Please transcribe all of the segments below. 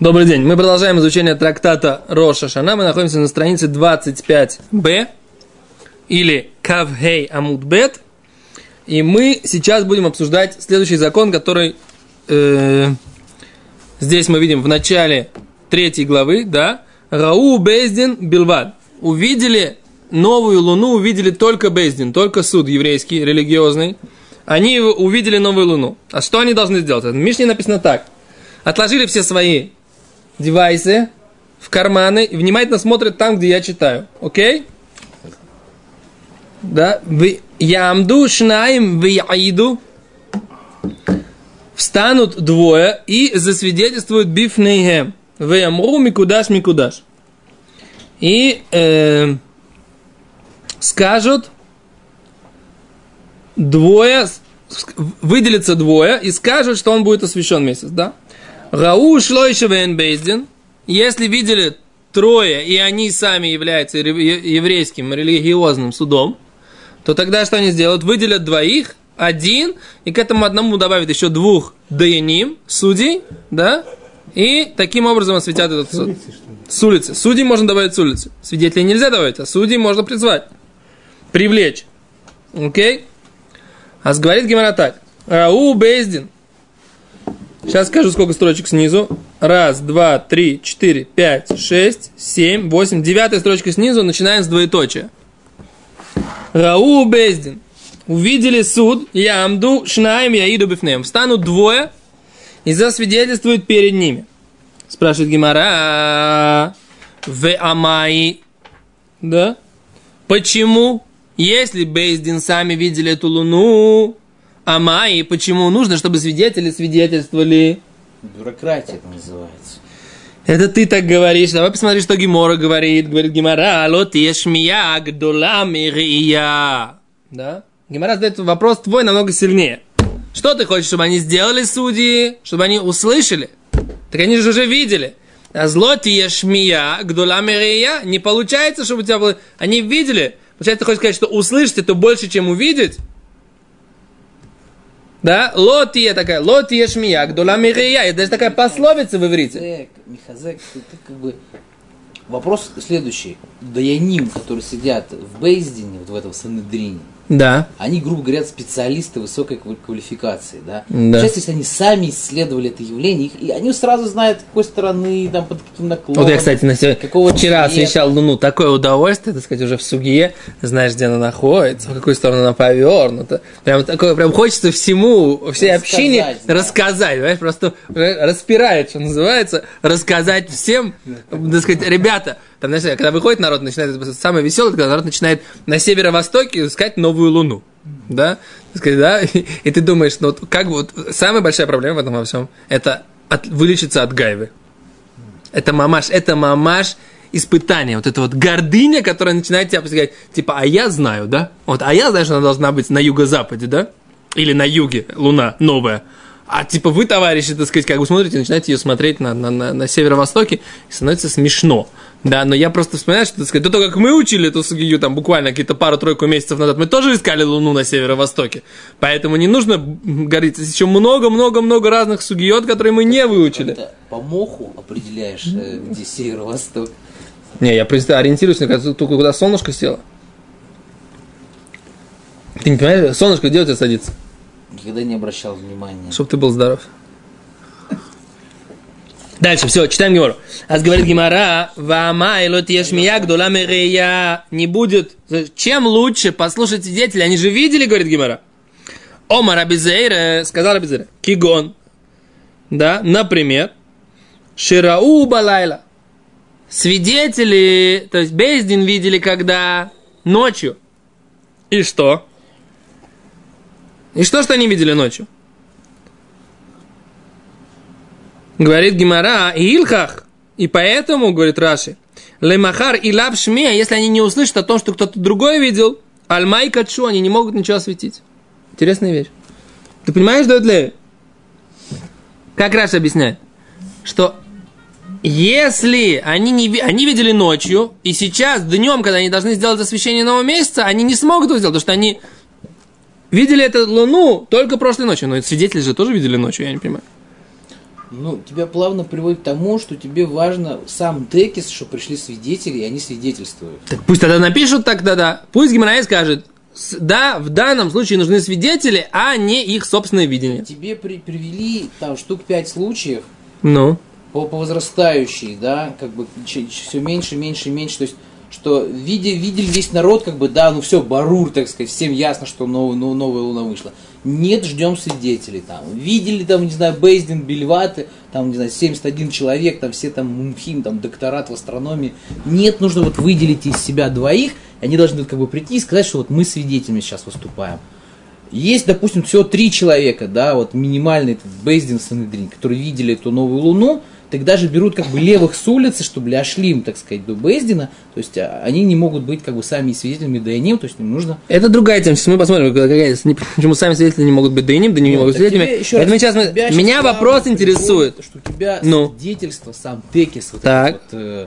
Добрый день. Мы продолжаем изучение трактата Роша Шана. Мы находимся на странице 25б или Кавхей Амудбет. И мы сейчас будем обсуждать следующий закон, который э, здесь мы видим в начале третьей главы, да? Рау Бездин Билвад. Увидели новую луну, увидели только Бездин, только суд еврейский, религиозный. Они увидели новую луну. А что они должны сделать? В Мишне написано так. Отложили все свои девайсы в карманы и внимательно смотрят там, где я читаю. Окей? Да? Ямду шнаим вияиду. Встанут двое и засвидетельствуют бифнейхем. Веямру микудаш микудаш. И э, скажут двое, выделится двое и скажут, что он будет освящен месяц, да? Рау шлойшевен бейздин, если видели трое, и они сами являются еврейским религиозным судом, то тогда что они сделают? Выделят двоих, один, и к этому одному добавят еще двух даяним, судей, да, и таким образом осветят этот суд. С улицы. Судей можно добавить с улицы. Свидетелей нельзя добавить, а судей можно призвать. Привлечь. Окей? А говорит Гимара так. Рау Бейздин. Сейчас скажу, сколько строчек снизу. Раз, два, три, четыре, пять, шесть, семь, восемь. Девятая строчка снизу, начинаем с двоеточия. Рау Бездин. Увидели суд, я амду шнаем, я иду бифнем. Встанут двое и засвидетельствуют перед ними. Спрашивает Гимара. В Амай. Да? Почему? Если Бейздин сами видели эту луну, а Майи, почему нужно, чтобы свидетели свидетельствовали? Бюрократия это называется. Это ты так говоришь. Давай посмотри, что Гимора говорит. Говорит Гимара, лот ешмия гдола мирия. Да? Гимара задает вопрос твой намного сильнее. Что ты хочешь, чтобы они сделали судьи? Чтобы они услышали? Так они же уже видели. А зло ешмия гдола мирия. Не получается, чтобы у тебя было... Они видели. Получается, ты хочешь сказать, что услышать это больше, чем увидеть? Да? Лотия такая, лотия шмия, гдола мирия. Это даже такая пословица в иврите. Михазек, ты, ты как бы... Вопрос следующий. Даяним, которые сидят в Бейздине, вот в этом Санедрине, да. Они, грубо говоря, специалисты высокой квалификации, да. да. Сейчас, если они сами исследовали это явление, их, и они сразу знают, какой стороны, там, под каким наклоном. Вот я, кстати, на себе какого вчера цвета. освещал Луну. Такое удовольствие, так сказать, уже в суге, знаешь, где она находится, в какую сторону она повернута. Прям такое, прям хочется всему, всей рассказать, общине да. рассказать, понимаешь, просто распирает, что называется, рассказать всем, так сказать, ребята, там, знаешь, когда выходит народ, начинает, самое веселое, когда народ начинает на северо-востоке искать новую луну. Да? Сказать, да? И, и ты думаешь, ну вот как вот самая большая проблема в этом во всем это от, вылечиться от гайвы. Это мамаш, это мамаш испытание, вот это вот гордыня, которая начинает тебя сказать, типа, а я знаю, да? Вот, а я знаю, что она должна быть на юго-западе, да? Или на юге, луна новая. А типа вы, товарищи, так сказать, как вы смотрите, начинаете ее смотреть на, на, на, на северо-востоке, и становится смешно. Да, но я просто вспоминаю, что, так сказать, до того, как мы учили эту сугию, там, буквально какие-то пару-тройку месяцев назад, мы тоже искали Луну на северо-востоке. Поэтому не нужно. Есть еще много-много-много разных сугиот, которые мы не выучили. Ты по моху определяешь, э, где северо-восток. Не, я просто ориентируюсь на только куда солнышко село. Ты не понимаешь, солнышко где у тебя садится? Никогда не обращал внимания. Чтоб ты был здоров. Дальше, все, читаем Гимору. Аз говорит Гимара, вама и лот ешмия гдула мерея. Не будет. Чем лучше послушать свидетелей? Они же видели, говорит Гимара. Омар Абизейр, сказал Абизейр, кигон. Да, например, Ширау Балайла. Свидетели, то есть Бездин видели когда? Ночью. И что? И что, что они видели ночью? Говорит Гимара, и Илхах, и поэтому, говорит Раши, Лемахар и Лав Шмея, если они не услышат о том, что кто-то другой видел, Альмай Качу, они не могут ничего осветить. Интересная вещь. Ты понимаешь, Дуэтлеви? Как Раши объясняет? Что если они, не, они видели ночью, и сейчас, днем, когда они должны сделать освещение нового месяца, они не смогут это сделать, потому что они видели эту луну только прошлой ночью. Но свидетели же тоже видели ночью, я не понимаю. Ну, тебя плавно приводит к тому, что тебе важно сам текис, что пришли свидетели, и они свидетельствуют. Так пусть тогда напишут так тогда. Пусть Гимараи скажет, да, в данном случае нужны свидетели, а не их собственное видение. Тебе при- привели там штук пять случаев Ну. по, по возрастающей, да, как бы все меньше, меньше, меньше. То есть, что видя, видели весь народ, как бы, да, ну все, барур, так сказать, всем ясно, что новый, ну, новая луна вышла. Нет, ждем свидетелей там. Видели там, не знаю, Бейздин, Бельваты, там, не знаю, 71 человек, там все там мумхим, там докторат в астрономии. Нет, нужно вот выделить из себя двоих, они должны как бы прийти и сказать, что вот мы свидетелями сейчас выступаем. Есть, допустим, всего три человека, да, вот минимальный Бейздин Санедрин, которые видели эту новую луну, тогда же берут как бы левых с улицы, чтобы ляшли им, так сказать, до Бейздина, то есть а, они не могут быть как бы сами свидетелями Дайним, то есть им нужно... Это другая тема. Сейчас мы посмотрим, какая, почему сами свидетели не могут быть дайним, да не могут быть свидетелями. еще раз, Поэтому сейчас мы- сейчас меня вопрос интересует. Что у тебя Ну. свидетельство, сам текис, вот Так. этот вот, э,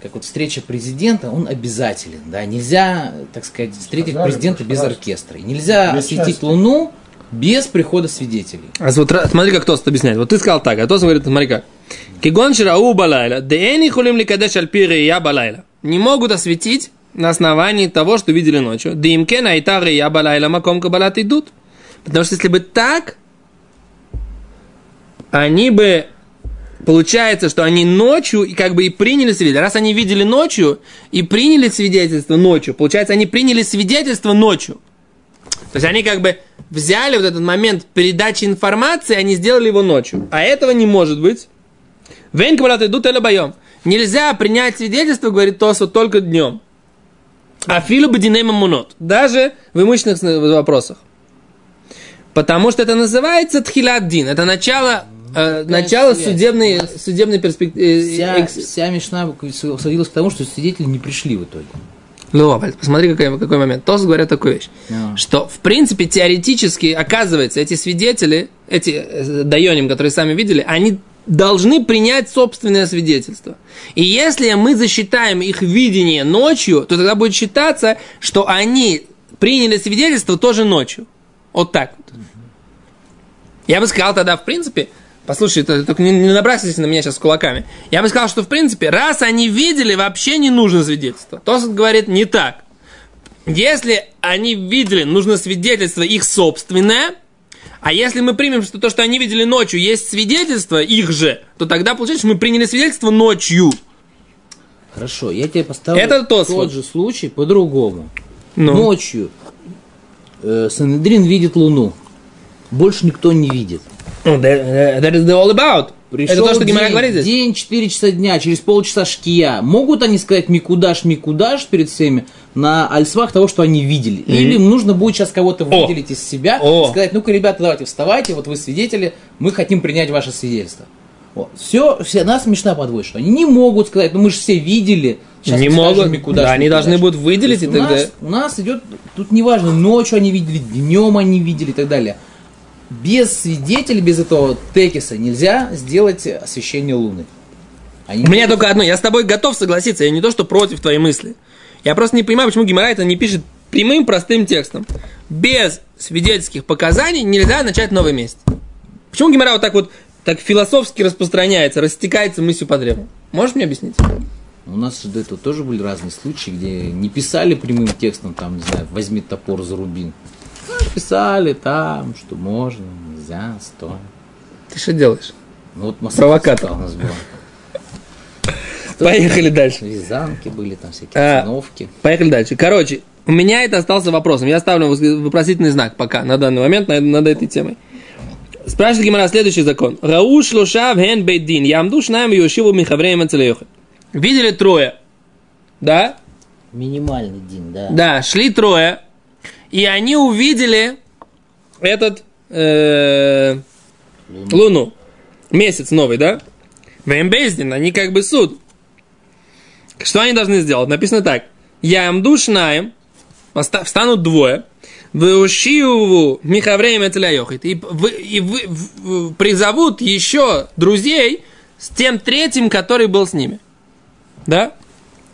как вот встреча президента, он обязателен, да, нельзя, так сказать, встретить Сказали, президента без оркестра, нельзя осветить луну без прихода свидетелей. А вот смотри, как Тост объясняет. Вот ты сказал так, а Тост говорит, смотри как. Кигон ширау балайла, деэни хулим ликадеш альпири я балайла. Не могут осветить на основании того, что видели ночью. Димкен айтары я балайла маком кабалат идут. Потому что если бы так, они бы Получается, что они ночью и как бы и приняли свидетельство. Раз они видели ночью и приняли свидетельство ночью, получается, они приняли свидетельство ночью. То есть они как бы взяли вот этот момент передачи информации, они сделали его ночью. А этого не может быть. Вен кабалат идут или боем. Нельзя принять свидетельство, говорит Тосу, только днем. А филу бадинейма мунот. Даже в имущественных вопросах. Потому что это называется тхилат дин. Это начало, э, начало связь? судебной, судебной перспективы. Вся, вся Мишна сводилась к тому, что свидетели не пришли в итоге. Ну, посмотри, какой, какой момент. Тос говорят такую вещь. А. Что, в принципе, теоретически, оказывается, эти свидетели, эти э, дайоним, которые сами видели, они должны принять собственное свидетельство. И если мы засчитаем их видение ночью, то тогда будет считаться, что они приняли свидетельство тоже ночью. Вот так вот. Я бы сказал тогда, в принципе, послушай, только не, не набрасывайся на меня сейчас с кулаками. Я бы сказал, что, в принципе, раз они видели, вообще не нужно свидетельство. Тосот говорит не так. Если они видели, нужно свидетельство их собственное, а если мы примем, что то, что они видели ночью, есть свидетельство их же, то тогда получается, что мы приняли свидетельство ночью. Хорошо, я тебе поставлю Это Тосфот. тот же случай по-другому. Ну. Ночью э, Санедрин видит Луну. Больше никто не видит. Ну, that, that is all about. Пришел Это то, что Гимара говорит здесь. день, 4 часа дня, через полчаса шкия. Могут они сказать микудаш, микудаш перед всеми на альсвах того, что они видели? Или им нужно будет сейчас кого-то выделить из себя О. и сказать, ну-ка, ребята, давайте вставайте, вот вы свидетели, мы хотим принять ваше свидетельство. Все, все, нас смешно подводит, что они не могут сказать, ну мы же все видели. щас Не могут. микудаш, Да, они микудаш». должны будут выделить и у тогда- нас- У нас идет, тут неважно, ночью они видели, днем они видели и так далее. Без свидетелей, без этого текиса нельзя сделать освещение Луны. Они У меня только одно. Я с тобой готов согласиться. Я не то, что против твоей мысли. Я просто не понимаю, почему Гимара это не пишет прямым, простым текстом. Без свидетельских показаний нельзя начать новый месяц. Почему Гимара вот так вот так философски распространяется, растекается мыслью по древу? Можешь мне объяснить? У нас до этого тоже были разные случаи, где не писали прямым текстом, там, не знаю, возьми топор за рубин. Ну, Писали там, что можно, нельзя, стоит. Ты что делаешь? Ну, вот Масак Провокатор. у нас был. Поехали дальше. Вязанки были, там всякие А. циновки. Поехали дальше. Короче, у меня это остался вопросом. Я ставлю вопросительный знак пока, на данный момент, над, над этой темой. Спрашивает Гимара следующий закон. Рауш лошав хен бейдин. Ямду шнаем йошиву михавреем. Видели трое. Да? Минимальный день, да. Да, шли трое. И они увидели этот э, луну. Месяц новый, да? Веймбейздин, они как бы суд. Что они должны сделать? Написано так. Я им душнаем, встанут двое, Выушиуву Михавреем Эцеляйохит. И, вы, и вы, в- призовут еще друзей с тем третьим, который был с ними. Да?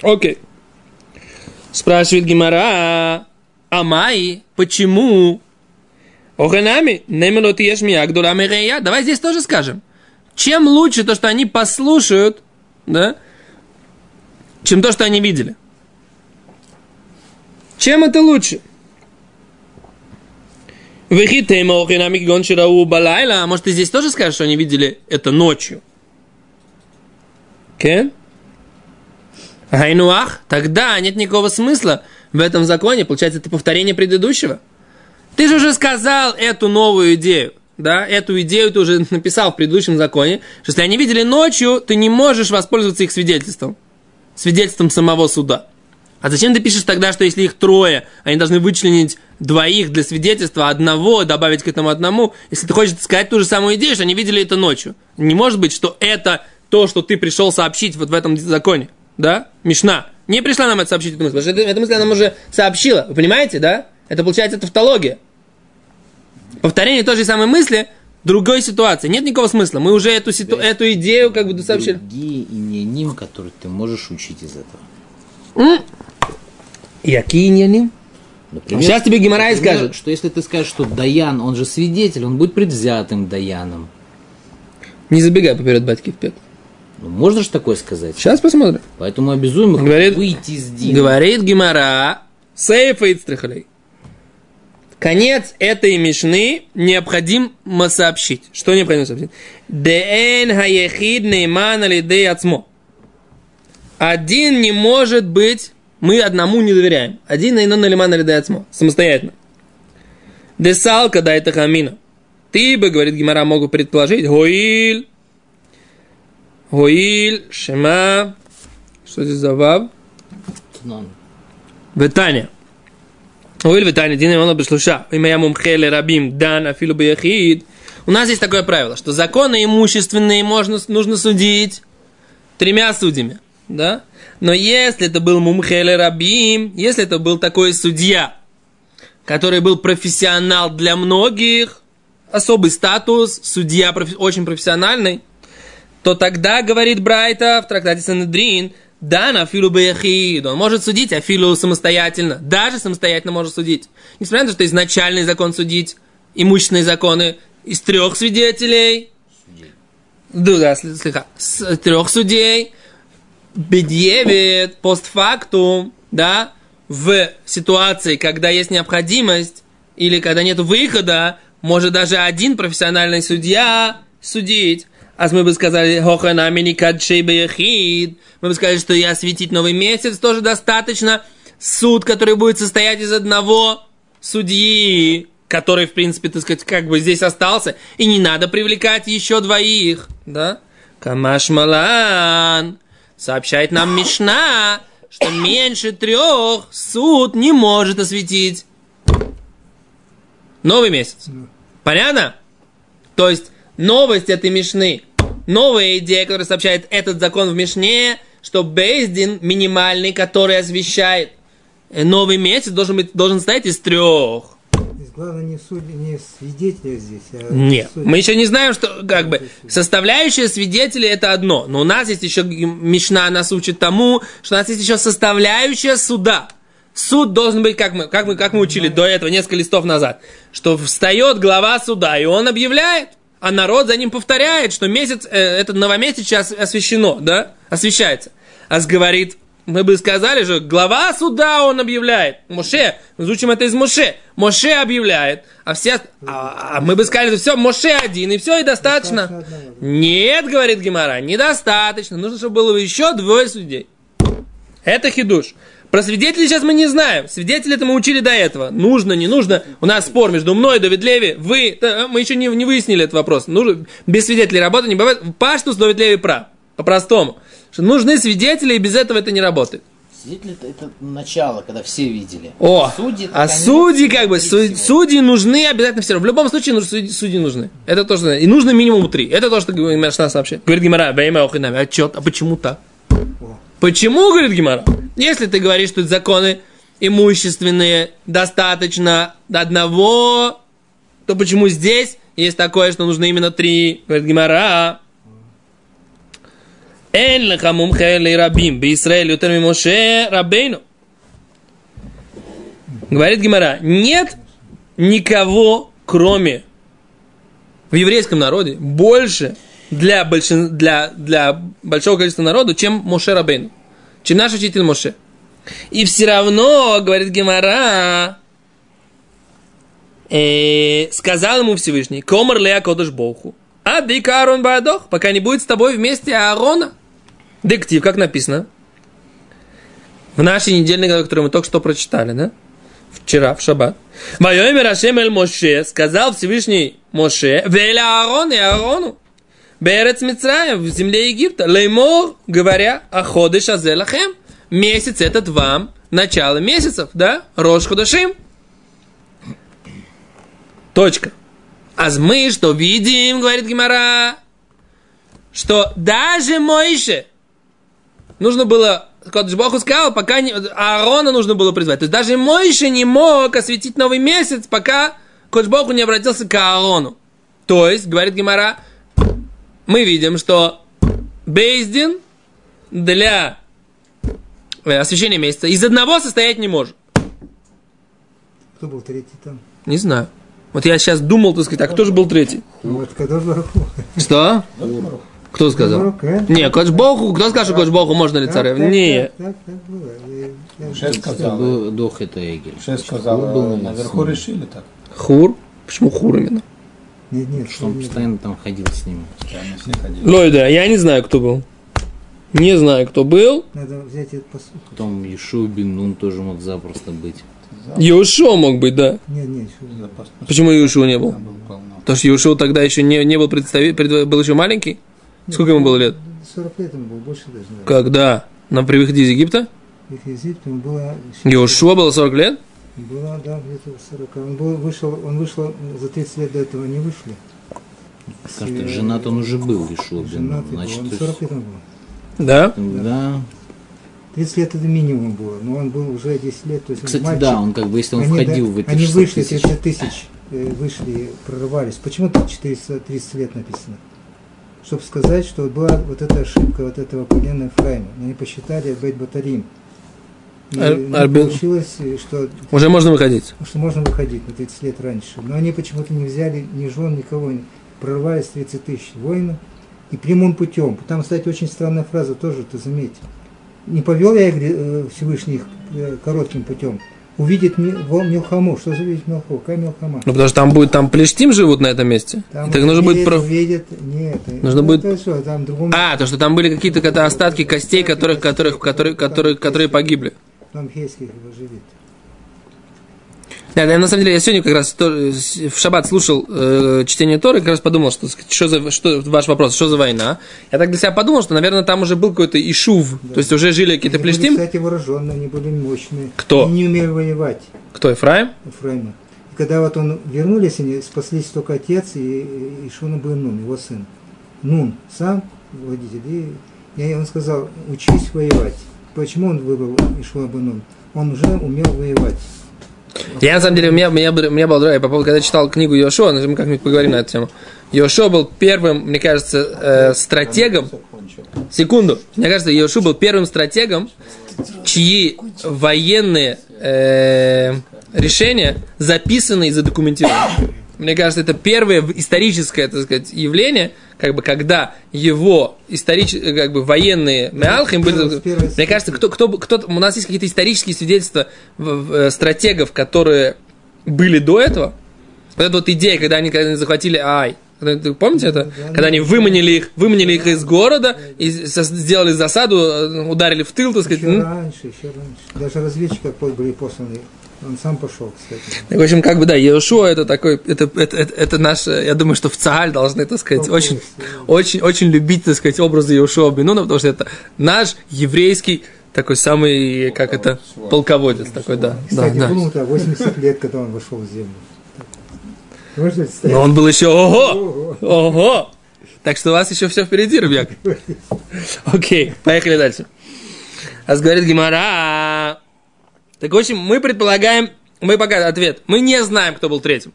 Окей. Спрашивает Гимара, а Майи, почему? Оханами, немелот ешми агдула мерея. Давай здесь тоже скажем. Чем лучше то, что они послушают, да, чем то, что они видели? Чем это лучше? балайла. Может, ты здесь тоже скажешь, что они видели это ночью? Кен? Гайнуах? Тогда нет никакого смысла в этом законе. Получается, это повторение предыдущего. Ты же уже сказал эту новую идею. Да, эту идею ты уже написал в предыдущем законе, что если они видели ночью, ты не можешь воспользоваться их свидетельством. Свидетельством самого суда. А зачем ты пишешь тогда, что если их трое, они должны вычленить двоих для свидетельства, одного добавить к этому одному, если ты хочешь сказать ту же самую идею, что они видели это ночью. Не может быть, что это то, что ты пришел сообщить вот в этом законе. Да? Мишна. Не пришла нам это сообщить, эту мысль, потому что эта мысль она уже сообщила. Вы понимаете, да? Это получается тавтология. Повторение той же самой мысли другой ситуации. Нет никакого смысла. Мы уже эту, ситу... эту идею как бы сообщили. Другие иньяним, которые ты можешь учить из этого. Какие иньяним? Например, Сейчас тебе Гимарай скажет. Что если ты скажешь, что Даян, он же свидетель, он будет предвзятым Даяном. Не забегай поперед батьки вперед. Ну, можно же такое сказать? Сейчас посмотрим. Поэтому обязуем их говорит, выйти из Дина. Говорит Гимара, сейфа Ицтрихалей. Конец этой мишны необходимо сообщить. Что необходимо сообщить? Дэн хаехид нейман алидей ацмо. Один не может быть, мы одному не доверяем. Один нейнон алиман алидей ацмо. Самостоятельно. Десалка дай хамина. Ты бы, говорит Гимара, могу предположить, Гоиль, Гоиль, Шема, что здесь за вав? Ветаня. Уиль Витани Дин Имона Бешлуша. Имя я мумхеле рабим дан афилу бияхид. У нас есть такое правило, что законы имущественные можно, нужно судить тремя судьями. Да? Но если это был мумхеле рабим, если это был такой судья, который был профессионал для многих, особый статус, судья очень профессиональный, то тогда, говорит Брайта в трактате Санедрин, да, на филу баяхид. Он может судить, а филу самостоятельно. Даже самостоятельно может судить. Несмотря на то, что изначальный закон судить, имущественные законы из трех свидетелей. Да, да, слегка. С трех судей. Бедьевит постфактум, да, в ситуации, когда есть необходимость или когда нет выхода, может даже один профессиональный судья судить. А мы бы сказали, хоханамини кадшей бехид. Мы бы сказали, что и осветить новый месяц тоже достаточно. Суд, который будет состоять из одного судьи, который, в принципе, так сказать, как бы здесь остался. И не надо привлекать еще двоих. Да? Камаш Малан сообщает нам Мишна, что меньше трех суд не может осветить. Новый месяц. Понятно? То есть новость этой Мишны, новая идея, которая сообщает этот закон в Мишне, что Бейздин минимальный, который освещает э, новый месяц, должен, быть, должен состоять из трех. Главное не, судьи, не свидетели здесь, а Нет, судьи. мы еще не знаем, что как бы составляющая свидетелей это одно, но у нас есть еще Мишна нас учит тому, что у нас есть еще составляющая суда. Суд должен быть, как мы, как мы, как мы учили до этого, несколько листов назад, что встает глава суда, и он объявляет, а народ за ним повторяет, что месяц, э, этот новомесяц сейчас освящено, да, освещается. А говорит, мы бы сказали же, глава суда он объявляет. Моше, мы изучим это из Моше. Моше объявляет, а все, а, а мы бы сказали, все, Моше один, и все, и достаточно. Нет, говорит Гимара, недостаточно. Нужно, чтобы было еще двое судей. Это хидуш. Про свидетелей сейчас мы не знаем. Свидетели это мы учили до этого. Нужно, не нужно. У нас спор между мной и Давид Леви. Вы, мы еще не, не выяснили этот вопрос. Нужно, без свидетелей работать не бывает. Паштус Давид Леви прав. По-простому. Что нужны свидетели, и без этого это не работает. Свидетели это, это начало, когда все видели. О, судьи, а судьи как бы, суд, судьи нужны обязательно все равно. В любом случае судьи, судьи нужны. Это то, что И нужно минимум три. Это то, что Гимара сообщает. Говорит Гимара, время охинами. А что? А почему так? Почему, говорит Гимара? Если ты говоришь, что законы имущественные достаточно одного, то почему здесь есть такое, что нужно именно три? Говорит Гимара. Эн леха мумхе рабим, би Исраэль ютер Моше рабейну. Говорит Гимара, нет никого, кроме в еврейском народе, больше для, большин, для, для большого количества народу, чем Моше Рабейн, чем наш учитель Моше. И все равно, говорит Гемара, э, сказал ему Всевышний, Комар Лея Кодыш Боху, а Дика Аарон Баадох, пока не будет с тобой вместе Аарона. Дектив, как написано? В нашей недельной главе, которую мы только что прочитали, да? Вчера, в шаббат. Вайоми Рашем Эль Моше, сказал Всевышний Моше, Веля Аарон и Аарону, Берец Мицраем, в земле Египта, Леймор, говоря, Аходы Шазелахем, месяц этот вам, начало месяцев, да? Рош Худашим. Точка. А мы что видим, говорит Гимара, что даже Моише нужно было, Кодыш Богу сказал, пока не, Аарона нужно было призвать. То есть даже Моише не мог осветить новый месяц, пока קדוש ברוך הוא не обратился к Аарону. То есть, говорит Гемара, мы видим, что בית דין для э, освещения месяца из одного состоять не может. Кто был третий там? Не знаю. Вот я сейчас думал, так сказать, а кто же был третий? Ну, вот. Что? Кто сказал? А? Не, קדוש ברוך הוא, кто скажет, что קדוש ברוך הוא можно ли так, Не. Шесть сказал. Дох это Эгель. Шесть сказал, э, наверху решили так. Хур? Почему хур именно? Нет, нет, Что он нет. постоянно там ходил с ним. Ходили. Лойда, я не знаю, кто был. Не знаю, кто был. Надо взять это послушать. Потом Ишу Бин тоже мог запросто быть. Иошуа мог быть, да. Нет, нет, Почему Иошуа не был? Потому что Иошуа тогда еще не, не был представитель, был еще маленький. Сколько ему было лет? 40 лет ему было, больше даже. наверное. Когда? На при выходе из Египта? Их езит, ему было... Иошуа было 40 лет? Было, да, где-то 40. Он, был, вышел, он вышел, за 30 лет до этого не вышли. Кажется, женат он уже был, Ишу Бин Нун. Женатый был, Значит, он то 40 есть, лет ему было. Да. да. 30 лет это минимум было, но он был уже 10 лет. То есть он Кстати, мальчик. да, он как бы, если он Они, входил да, в эти Они 600 вышли, тысяч, 30 тысяч э, вышли, прорывались. Почему тут 430 лет написано? Чтобы сказать, что была вот эта ошибка вот этого колена Ефраима. Они посчитали Бейт Батарим. И Арбин- получилось, э, что, Уже можно выходить. что можно выходить на 30 лет раньше. Но они почему-то не взяли ни жен, никого. не- Прорвались 30 тысяч воинов и прямым путем. Там, кстати, очень странная фраза тоже, ты заметь. Не повел я э, Всевышний их э, коротким путем. Увидит Милхаму. Что за увидеть Милхаму? Какая Милхама? Ну, потому что там будет, там плештим живут на этом месте. Там так нужно будет... про- увидит, нет. Нужно ну, будет- это что, там другом... А, то, что там были какие-то остатки костей, которых, которых, которые, которые, которые погибли. Там Хейских его живет. Да, да, на самом деле, я сегодня как раз в шаббат слушал э, чтение Торы, как раз подумал, что, что за, что, ваш вопрос, что за война. Я так для себя подумал, что, наверное, там уже был какой-то ишув, то есть уже жили какие-то Они были, плештим. кстати, вооруженные, они были мощные. Кто? Они не умели воевать. Кто, Ефраим? Ефраима. И когда вот он вернулись, они спаслись только отец и, и Шуна был Нун, его сын. Нун сам водитель. И, и он сказал, учись воевать. Почему он выбрал Ишуа Нун? Он уже умел воевать. Я, на самом деле, у меня, у меня, у меня был драйв по поводу, когда читал книгу Йошуа, ну, мы как-нибудь поговорим на эту тему. Йошуа был первым, мне кажется, э, стратегом. Секунду. Мне кажется, Иошуа был первым стратегом, чьи военные э, решения записаны и задокументированы. Мне кажется, это первое историческое, так сказать, явление, как бы, когда его исторические, как бы, военные меалхим были... Мне кажется, кто, кто, кто, у нас есть какие-то исторические свидетельства э, стратегов, которые были до этого. Вот эта вот идея, когда они, когда они захватили Ай. Помните это? да, Когда они выманили их, выманили их из города и сделали засаду, э, ударили в тыл, так сказать. Еще раньше, еще раньше. Даже разведчики были посланы. Он сам пошел, кстати. Так, в общем, как бы, да, Иешуа это такой, это, это, это, это наш, я думаю, что в ЦААЛь должны, так сказать, очень, очень, очень любить, так сказать, образы Иешуа Бенуна, потому что это наш еврейский такой самый, как это, полководец такой, да. Да, Кстати, да. было ему 80 лет, когда он вошел в землю. Но он был еще, ого, ого. Так что у вас еще все впереди, ребят. Окей, поехали дальше. А говорит Гимара. Так, в общем, мы предполагаем, мы пока ответ, мы не знаем, кто был третьим.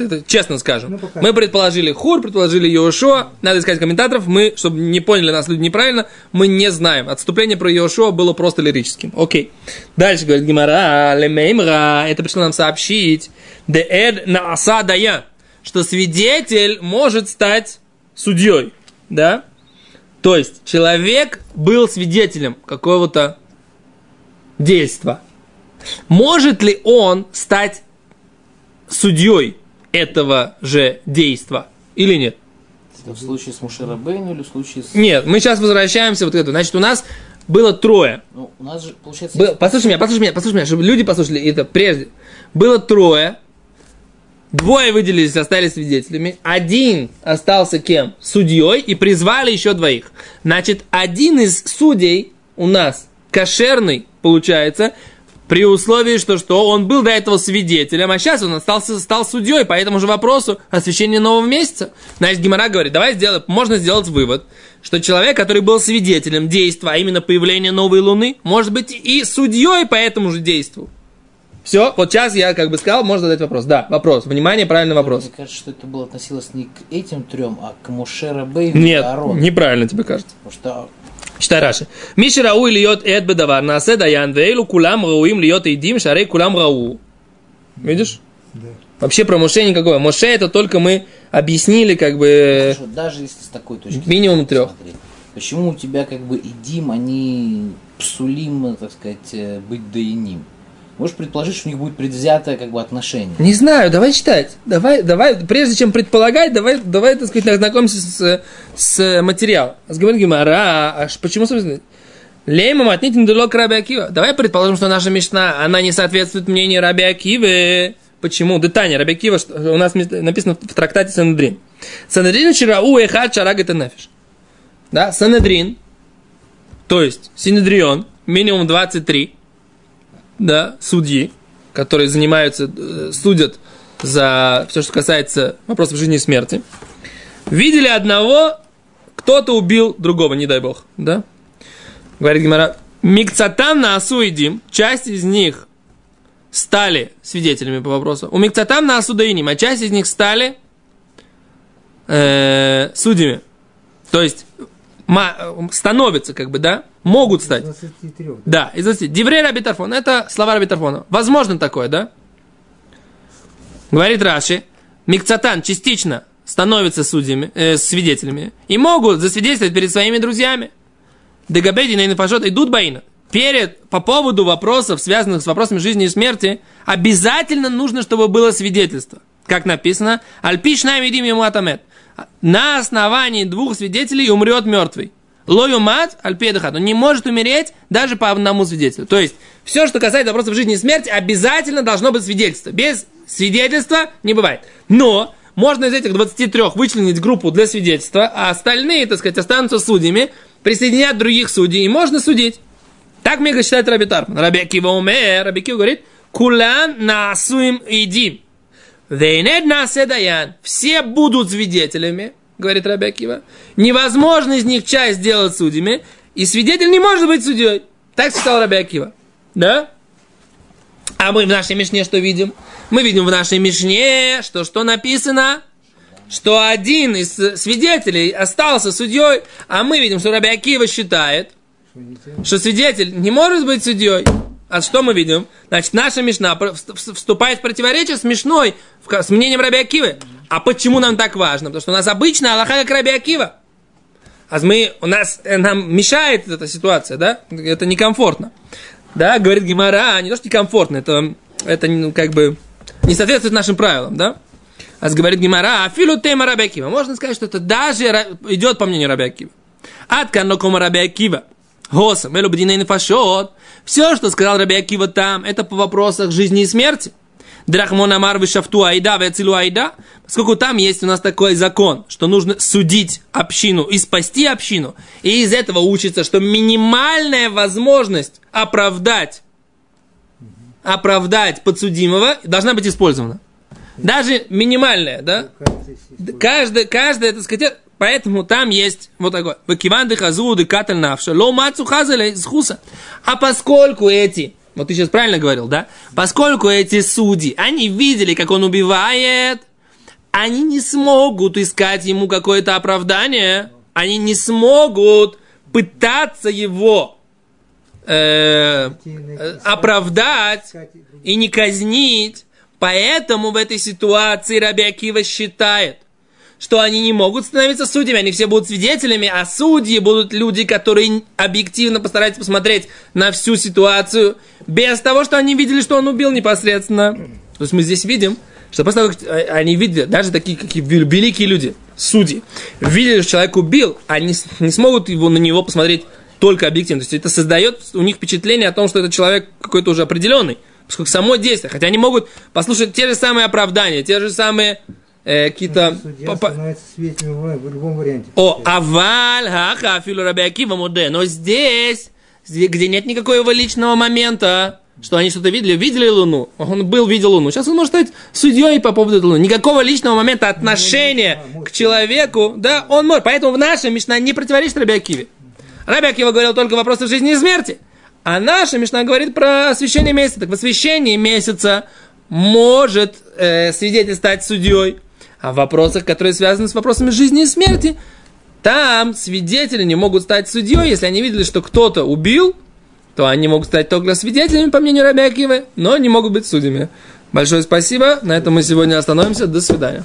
Это честно скажем. Ну. Мы предположили Хур, предположили Йошуа. Надо искать комментаторов. Мы, чтобы не поняли нас люди неправильно, мы не знаем. Отступление про Йошуа было просто лирическим. Окей. Дальше говорит Гимара, лемеймра, это пришло нам сообщить, де эд на аса дая, что свидетель может стать судьей, да? То есть человек был свидетелем какого-то действия. Может ли он стать судьей этого же действия или нет? Это в случае с Мушерабейну или в случае с... Нет, мы сейчас возвращаемся вот к этому. Значит, у нас было трое. Ну, у нас же, получается... Было, послушай меня, послушай меня, послушай меня, чтобы люди послушали это прежде. Было трое. Двое выделились, остались свидетелями. Один остался кем? Судьей и призвали еще двоих. Значит, один из судей у нас кошерный, получается, при условии, что, что он был до этого свидетелем, а сейчас он остался, стал судьей по этому же вопросу освящения нового месяца. Значит, Гимара говорит, давай сделаем, можно сделать вывод, что человек, который был свидетелем действия, а именно появления новой луны, может быть и судьей по этому же действию. Все, вот сейчас я как бы сказал, можно задать вопрос. Да, вопрос. Внимание, правильный вопрос. Мне кажется, что это было относилось не к этим трем, а к Мушера Бейну Нет, и Аарону. неправильно тебе кажется. Потому что Читай Раши. Миши рау льет эд бедавар, насе даян, вейлу кулам рауим льет идим, шарей кулам рау. Видишь? Да. Вообще про Моше никакого. Моше это только мы объяснили как бы Хорошо, даже если с такой точки минимум трех. посмотреть, Почему у тебя как бы и Дим, они псулим, так сказать, э, быть даиним? Можешь предположить, что у них будет предвзятое как бы отношение. Не знаю, давай читать. Давай, давай, прежде чем предполагать, давай, давай, так сказать, ознакомимся с, с материалом. С Гимара, а ш- почему, собственно, Лейма матнитин дулок Раби Акива. Давай предположим, что наша мечта, она не соответствует мнению Раби Акивы. Почему? Да Таня, Раби Акива, у нас написано в трактате Санедрин. Санедрин чирау эхад шараг это нефиш. Да, Санедрин, то есть Синедрион, минимум 23, да, судьи, которые занимаются, э, судят за все, что касается вопросов жизни и смерти, видели одного, кто-то убил другого, не дай бог, да? Говорит Гимара, Микцатам на Асуидим, часть из них стали свидетелями по вопросу. У Микцатам на Асудаиним, а часть из них стали э, судьями. То есть становятся, как бы, да, могут стать. 23. Да, из 20. Диврей Раби Тарфон. Это слова Раби Тарфона. Возможно такое, да? Говорит Раши. Микцатан частично становятся судьями, э, свидетелями и могут засвидетельствовать перед своими друзьями. Дегабеди на инфашот идут баина. Перед, по поводу вопросов, связанных с вопросами жизни и смерти, обязательно нужно, чтобы было свидетельство. Как написано, Альпиш видим ему атамет. На основании двух свидетелей умрет мертвый. Лоюмат альпедахат. Он не может умереть даже по одному свидетелю. То есть, все, что касается вопросов жизни и смерти, обязательно должно быть свидетельство. Без свидетельства не бывает. Но можно из этих 23 вычленить группу для свидетельства, а остальные, так сказать, останутся судьями, присоединят других судей, и можно судить. Так Мега считает Раби Тарфан. Раби умер, Раби говорит, кулан насуим идим. Наседаян. Все будут свидетелями, говорит Раби Акива. Невозможно из них часть сделать судьями, и свидетель не может быть судьей. Так сказал Раби Акива. Да? А мы в нашей Мишне что видим? Мы видим в нашей Мишне, что что написано? Что один из свидетелей остался судьей, а мы видим, что Раби считает, что свидетель не может быть судьей. А что мы видим? Значит, наша Мишна вступает в противоречие с Мишной, с мнением Раби Акивы. А почему нам так важно? Потому что у нас обычно Аллаха как Раби Акива. А мы, у нас, э, нам мешает эта ситуация, да? Это некомфортно. Да, говорит Гимара, не то, что некомфортно, это, это ну, как бы не соответствует нашим правилам, да? А говорит Гимара, афилу тема Раби Акива. Можно сказать, что это даже идет по мнению Раби Акива. Ад канокома Раби Акива. Госам, элу бдинейн фашот. Все, что сказал Раби Акива там, это по вопросах жизни и смерти. Драхмон амар вишафту айда вецилу айда. Поскольку там есть у нас такой закон, что нужно судить общину и спасти общину. И из этого учится, что минимальная возможность оправдать, оправдать подсудимого должна быть использована. Даже минимальная, да? Каждый, каждый, так сказать, поэтому там есть вот такой. Вакиванды хазуды каталь ло мацу хазаля из хуса. А поскольку эти, вот ты сейчас правильно говорил, да? Поскольку эти судьи, они видели, как он убивает, они не смогут искать ему какое-то оправдание, они не смогут пытаться его э, оправдать и не казнить. Поэтому в этой ситуации Раби Акива считает, что они не могут становиться судьями, они все будут свидетелями, а судьи будут люди, которые объективно постараются посмотреть на всю ситуацию, без того, что они видели, что он убил непосредственно. То есть мы здесь видим, что после того, как э, они видели, даже такие какие великие люди, судьи, видели, что человек убил, они не смогут его, на него посмотреть только объективно. То есть это создает у них впечатление о том, что этот человек какой-то уже определенный. Поскольку само действие, хотя они могут послушать те же самые оправдания, те же самые э, какие-то... Свидетелем в любом варианте. О, аваль, хаха, филу рабиакива муде. Но здесь, где нет никакого личного момента, что они что-то видели, видели Луну, он был, видел Луну. Сейчас он может стать судьей по поводу Луны. Никакого личного момента отношения к человеку, да, он может. Поэтому в нашем Мишна не противоречит Рабиакиве. Рабиакива говорил только вопросы жизни и смерти. А наша Мишна говорит про освящение месяца. Так в освящении месяца может э, свидетель стать судьей. А в вопросах, которые связаны с вопросами жизни и смерти, там свидетели не могут стать судьей, если они видели, что кто-то убил, то они могут стать только свидетелями, по мнению Раби Акивы, но не могут быть судьями. Большое спасибо. На этом мы сегодня остановимся. До свидания.